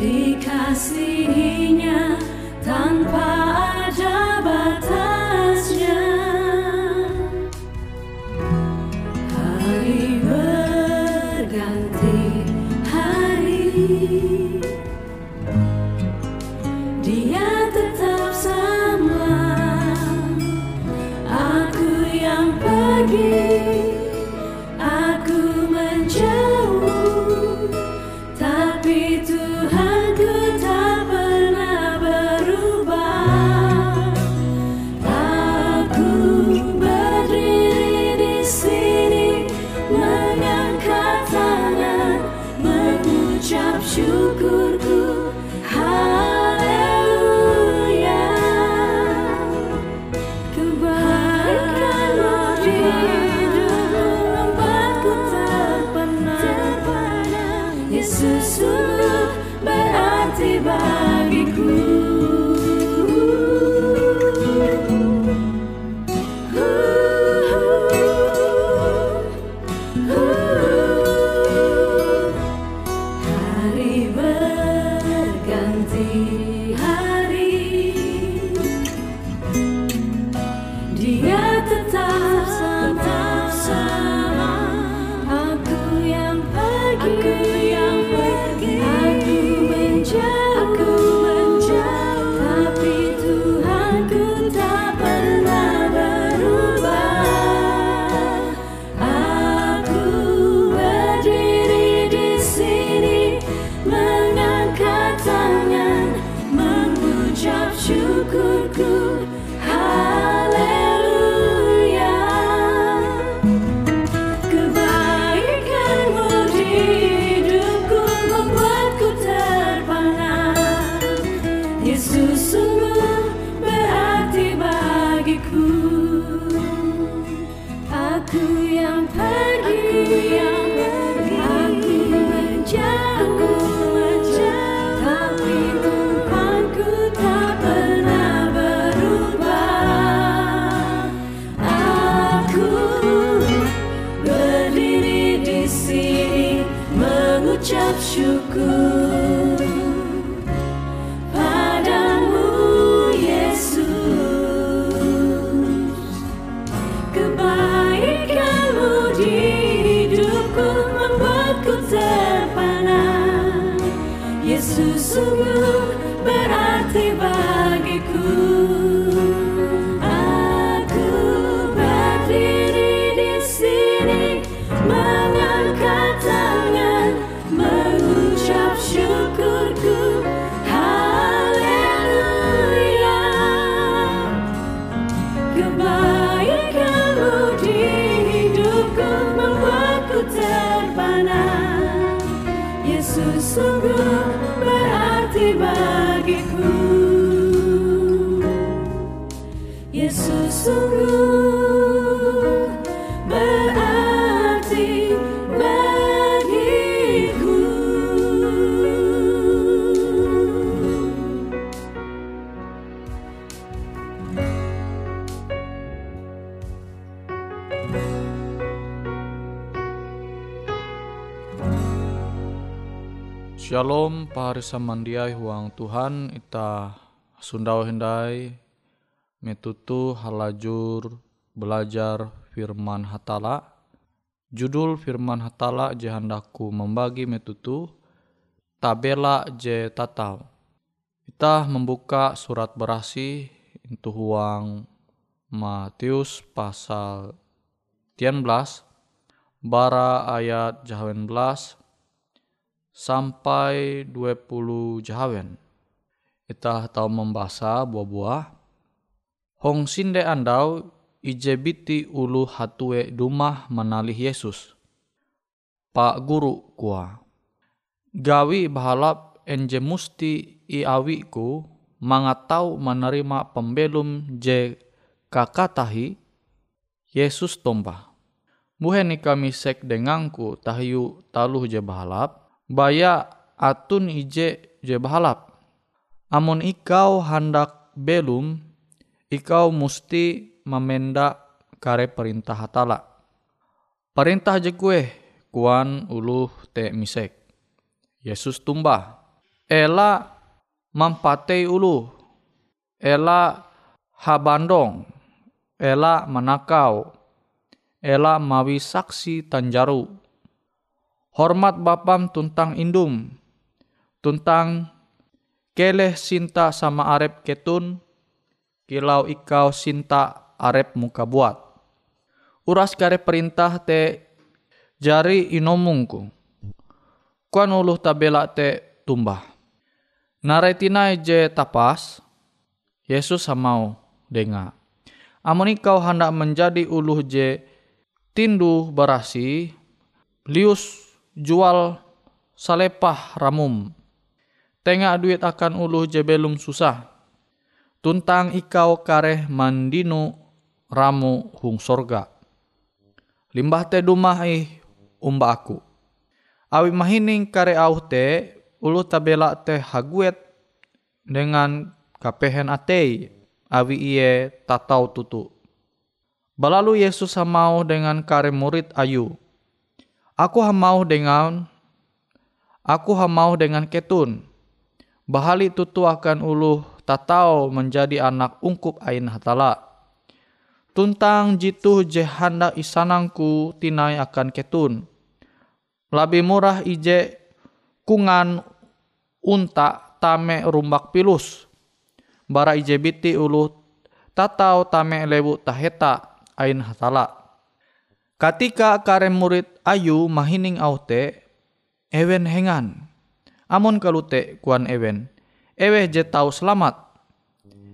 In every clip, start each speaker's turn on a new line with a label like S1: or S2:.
S1: dikasihinya tanpa how berarti bagiku
S2: Shalom pahari samandiai huang Tuhan ita sundau hendai metutu halajur belajar firman hatala. Judul firman hatala je handaku membagi metutu tabela je tatau. Kita membuka surat berasi itu huang Matius pasal 13 bara ayat jahawen belas sampai 20 jahawen. Kita tahu membaca buah-buah. Hong sinde andau ijebiti ulu hatue dumah menalih Yesus. Pak guru kuah. Gawi bahalap enje musti iawiku mangatau menerima pembelum je kakatahi Yesus tombah. Buhen kami sek denganku tahiyu taluh je bahalap baya atun ije je bahalap. Amun ikau hendak belum, ikau musti memenda kare perintah hatala. Perintah je kue, kuan uluh te misek. Yesus tumbah. Ela mampatei ulu. Ela habandong. Ela manakau. Ela mawi saksi tanjaru hormat bapam tuntang indum, tuntang keleh sinta sama arep ketun, kilau ikau sinta arep muka buat. Uras kare perintah te jari inomungku. Kuan uluh tabela te tumbah. Naretina je tapas, Yesus samau denga. Amun ikau hendak menjadi uluh je tindu berasi, lius jual salepah ramum. Tengah duit akan uluh je belum susah. Tuntang ikau kareh mandinu ramu hung sorga. Limbah te dumah ih umba aku. Awi mahining kare au te ulu tabela te haguet dengan kapehen atei awi iye tatau tutu. Balalu Yesus mau dengan kare murid ayu Aku hamau dengan aku hamau dengan ketun. Bahali tutu akan uluh tatau menjadi anak ungkup ain hatala. Tuntang jitu jehanda isanangku tinai akan ketun. Lebih murah ije kungan unta tame rumbak pilus. Bara ije biti ulu tatau tame lewu taheta ain hatala Katika kare murid ayu mahining aute, ewen hengan. Amun kalute kuan ewen, ewe je tau selamat.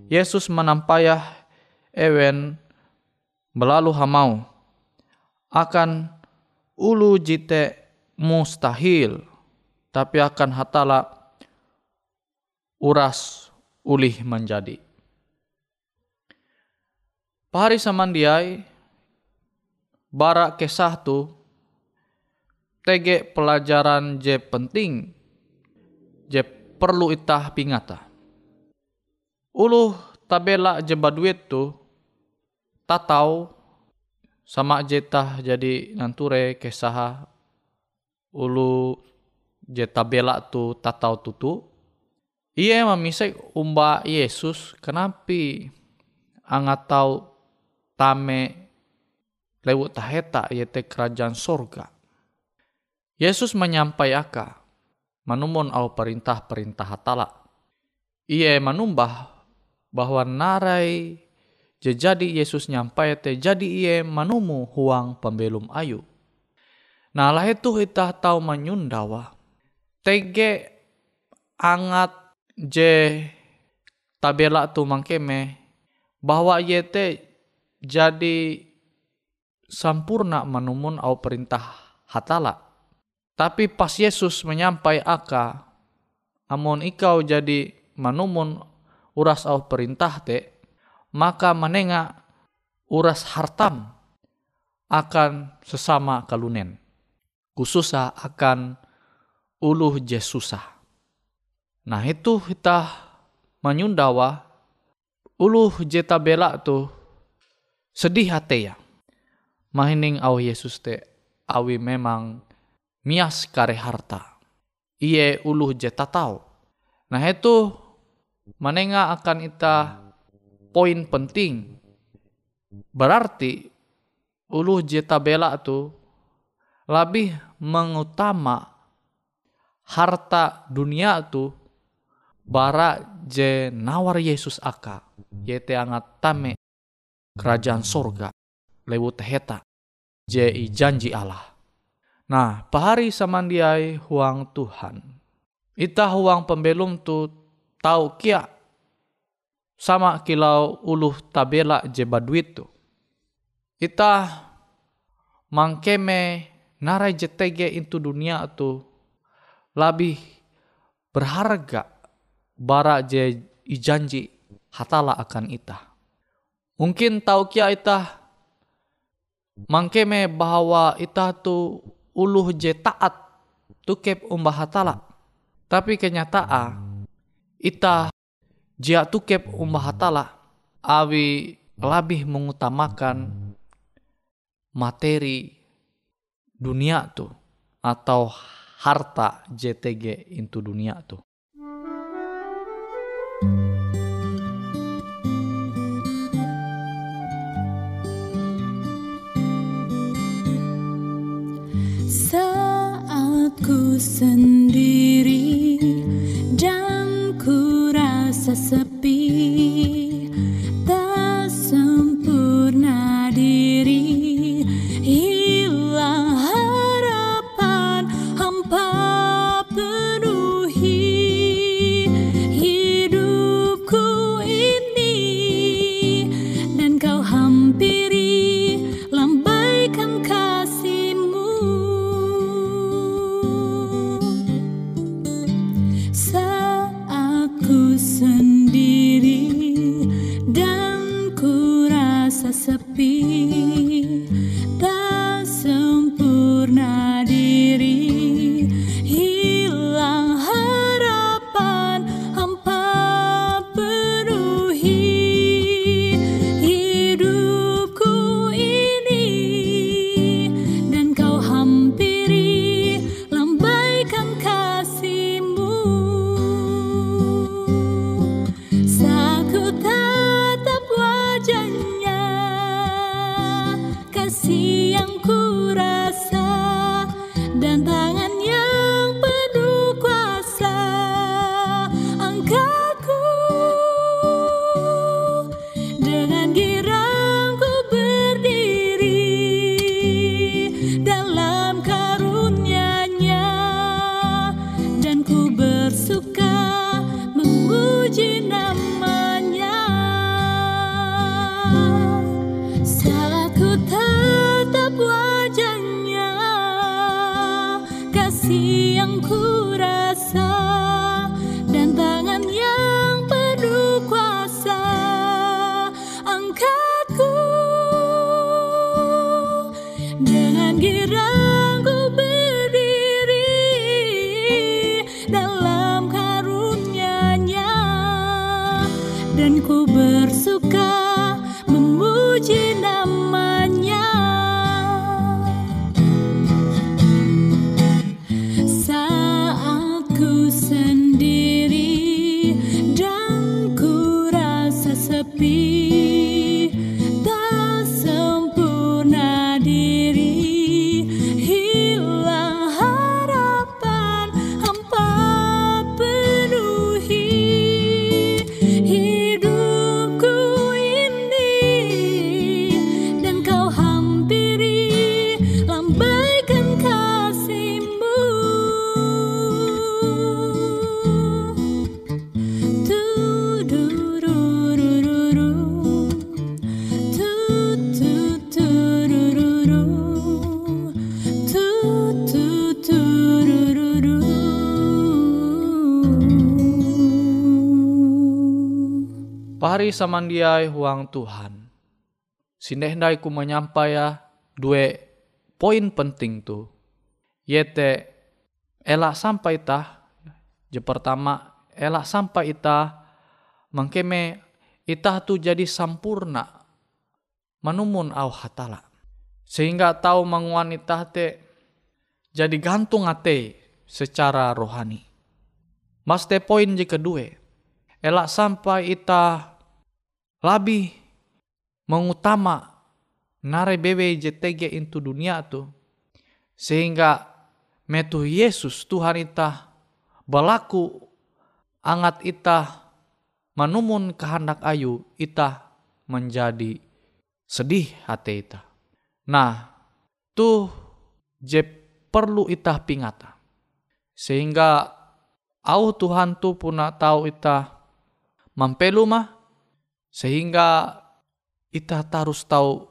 S2: Yesus menampayah ewen belalu hamau. Akan ulu jite mustahil, tapi akan hatala uras ulih menjadi. Pahari samandiai bara kesah tu tege pelajaran je penting je perlu itah pingata. Ulu tabela je baduit tu tatau sama jetah jadi nanture kesah. Ulu je tabela tu tatau tutu. Ia mamisek umba Yesus kenapi? Angatau tame lewat taheta yaitu kerajaan sorga. Yesus menyampaikan manumun au perintah-perintah hatala. Ia manumbah bahwa narai jadi Yesus nyampai te jadi ia manumu huang pembelum ayu. Nah lah itu kita tahu menyundawa. Tege angat je tabela tu mangkeme bahwa yete jadi sampurna menumun au perintah hatala. Tapi pas Yesus menyampai aka, amon ikau jadi manumun uras au perintah te, maka menengah uras hartam akan sesama kalunen. Khususnya akan uluh je susah. Nah itu kita menyundawa uluh je tabela tu sedih hati ya. Mahining au Yesus te awi memang mias kare harta. Iye uluh je tatau. Nah itu menengah akan ita poin penting. Berarti uluh je tabela tu lebih mengutama harta dunia tu bara je nawar Yesus aka yete angat tame kerajaan sorga lewat heta je janji Allah. Nah, pahari samandiai huang Tuhan. Ita huang pembelum tu tahu kia sama kilau uluh tabela je baduit tu. Ita mangkeme narai jetege itu dunia tu lebih berharga bara je ijanji hatala akan ita. Mungkin tahu kia ita mangkeme bahwa ita tu uluh je taat tukep umbah hatala. Tapi kenyataan ita jia tukep umbah hatala awi lebih mengutamakan materi dunia tu atau harta JTG into dunia tu.
S1: Send sending
S2: Pahari samandiai huang Tuhan. Sindehdai ku menyampaya dua poin penting tu. Yete elak sampai tah. Je pertama elak sampai itah mengkeme itah tu jadi sampurna manumun au hatala. Sehingga tahu menguan itah te jadi gantung ate secara rohani. Mas te poin je kedua elak sampai ita lebih mengutama nare bebe JTG into dunia tu sehingga metu Yesus Tuhan ita balaku angat ita manumun kehendak ayu ita menjadi sedih hati ita. Nah, tuh je perlu ita pingata. Sehingga au Tuhan tu puna tahu ita mampelu mah sehingga ita harus tahu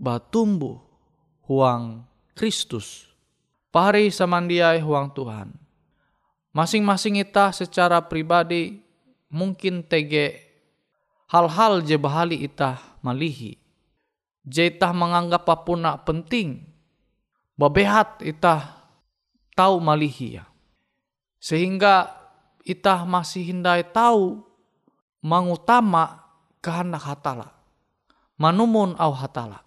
S2: batumbuh huang Kristus. Pahari samandiai huang Tuhan. Masing-masing ita secara pribadi mungkin tege hal-hal je bahali ita malihi. Je ita menganggap penting. Babehat ita tahu malihi ya. Sehingga ita masih hindai tahu mengutama kehendak hatala. Manumun au hatala.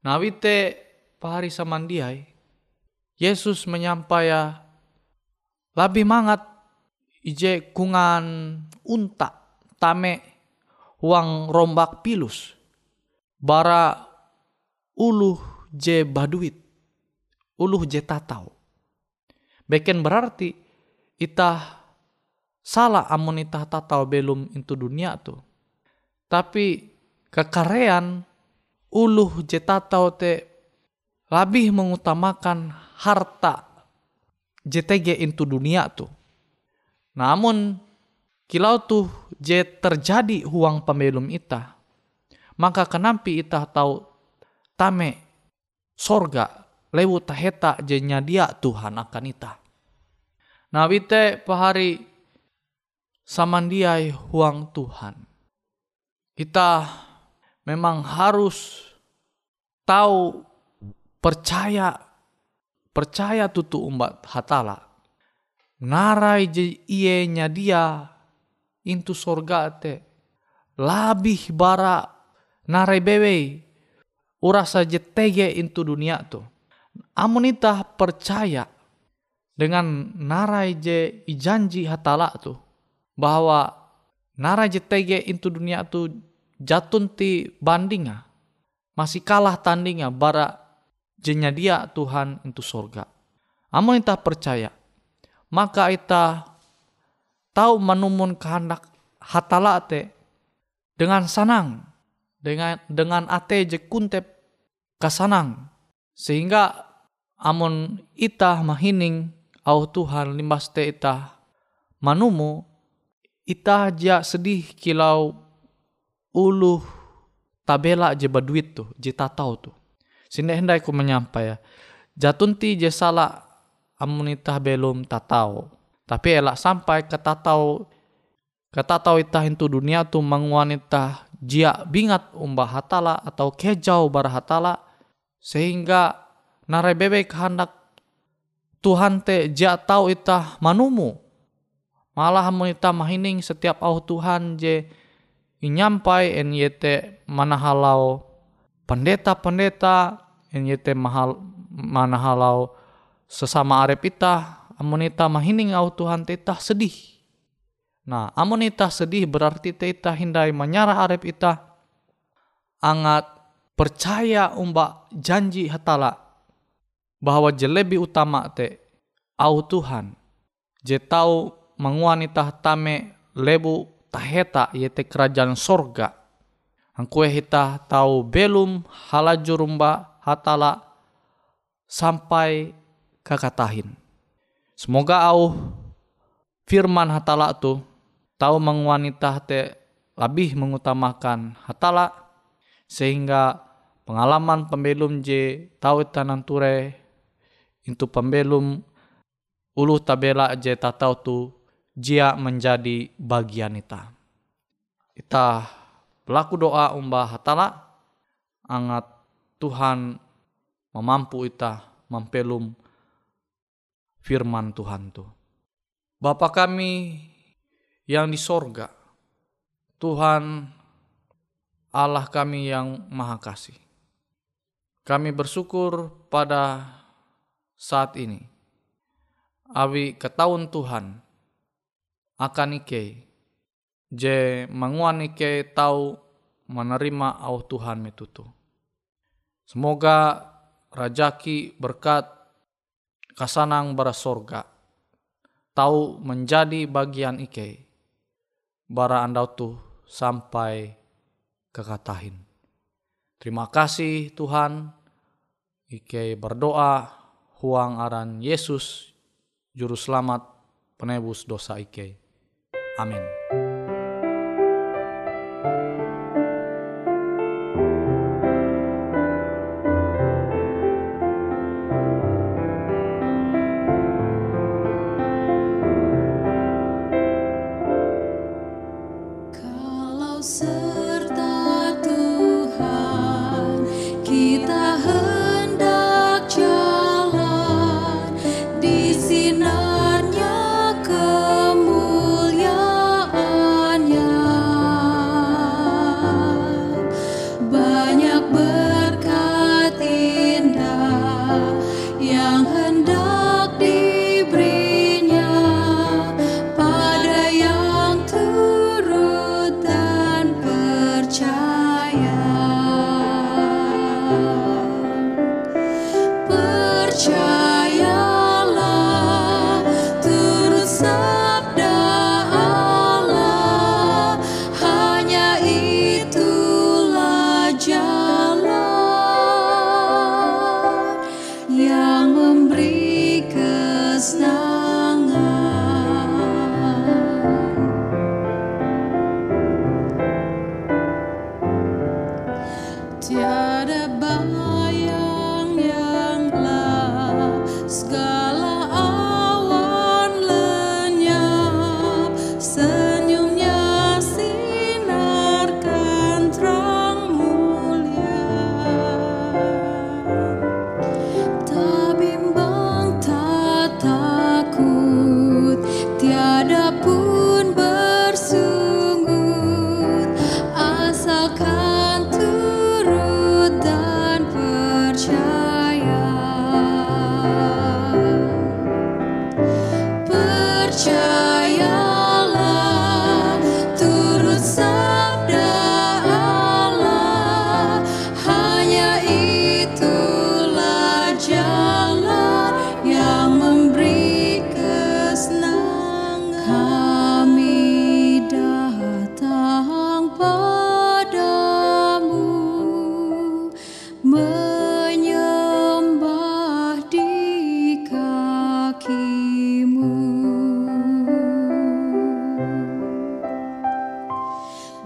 S2: Nah wite pahari samandiai, Yesus menyampaya lebih mangat ije kungan unta tame uang rombak pilus bara uluh je baduit uluh je tatau beken berarti itah salah amun itah tatal belum itu dunia tu. Tapi kekarean uluh jetatau te lebih mengutamakan harta JTG itu dunia tu. Namun kilau tuh je terjadi huang pembelum ita, maka kenampi ita tahu tame sorga lewu taheta jenya dia Tuhan akan ita. Nah wite pahari samandiai huang Tuhan. Kita memang harus tahu percaya percaya tutu umat hatala. Narai je iye nya dia intu sorga te labih bara narai bewe urasa je tege intu dunia tu. Amun ita percaya dengan narai je ijanji hatala tu bahwa nara JTG itu dunia tu jatun ti bandinga. Masih kalah tandingnya bara jenya dia Tuhan itu sorga. Amun kita percaya, maka kita tahu menumun kehendak hatala te dengan senang, dengan dengan ate je kuntep kasanang sehingga amun ita mahining au Tuhan limbas te ita manumu ita ja sedih kilau uluh tabela je baduit tu, je tatau tu. Sini hendai ku menyampai ya. Jatunti je salah amunita belum tatau. Tapi elak sampai ke tatau ke tatau ita hintu dunia tu menguanita jia bingat umbah hatala atau kejau bar hatala sehingga narai bebe kehendak Tuhan te jia tau ita manumu malah monita mahining setiap au Tuhan je inyampai en yete mana halau pendeta-pendeta en yete mahal halau sesama arep ita amonita mahining au Tuhan teta sedih. Nah, amonita sedih berarti teta hindai menyarah arep ita angat percaya umba janji hatala bahwa je lebih utama te au Tuhan je tahu menguanita tame lebu taheta yete kerajaan sorga. Angkue hita tahu belum halajurumba hatala sampai kakatahin. Semoga au firman hatala tu tahu menguanita te lebih mengutamakan hatala sehingga pengalaman pembelum je tahu tanan ture itu pembelum ulu tabela je tatau tu jia menjadi bagian ita. Ita pelaku doa umbah hatala angat Tuhan memampu ita mampelum firman Tuhan tu. Bapa kami yang di sorga, Tuhan Allah kami yang maha kasih. Kami bersyukur pada saat ini. Awi ketahuan Tuhan akan ike je manguan ike tahu menerima au Tuhan metutu. Semoga rajaki berkat kasanang bara sorga tahu menjadi bagian ike bara andau tu sampai kekatahin. Terima kasih Tuhan. Ike berdoa huang aran Yesus juru selamat penebus dosa Ike.
S1: Amén.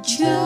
S1: just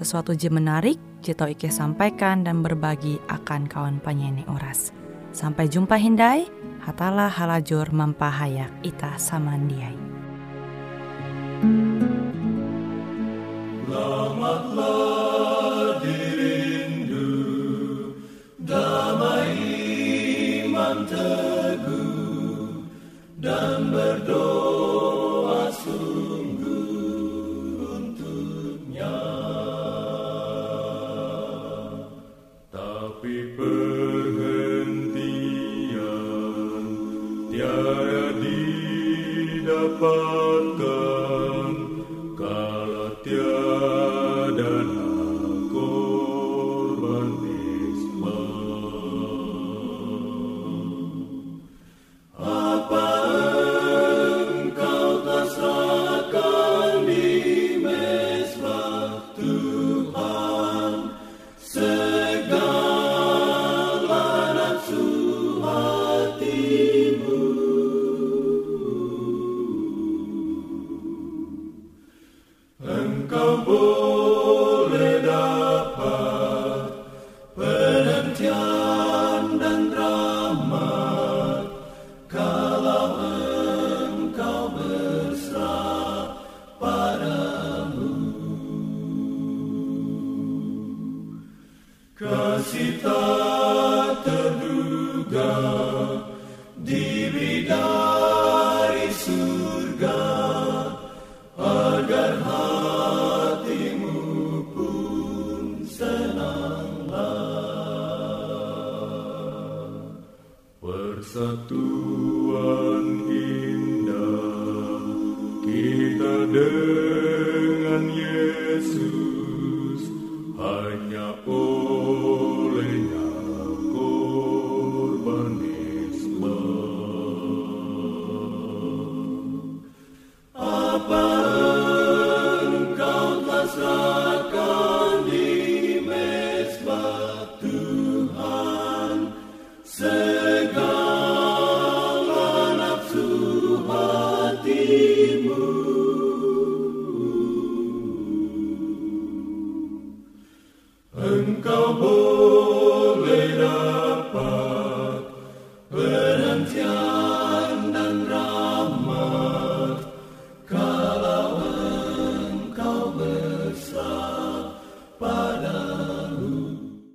S3: sesuatu je menarik, Jito Ike sampaikan dan berbagi akan kawan penyanyi oras. Sampai jumpa Hindai, hatalah halajur mempahayak ita samandiai.
S4: Dan berdoa Ooh.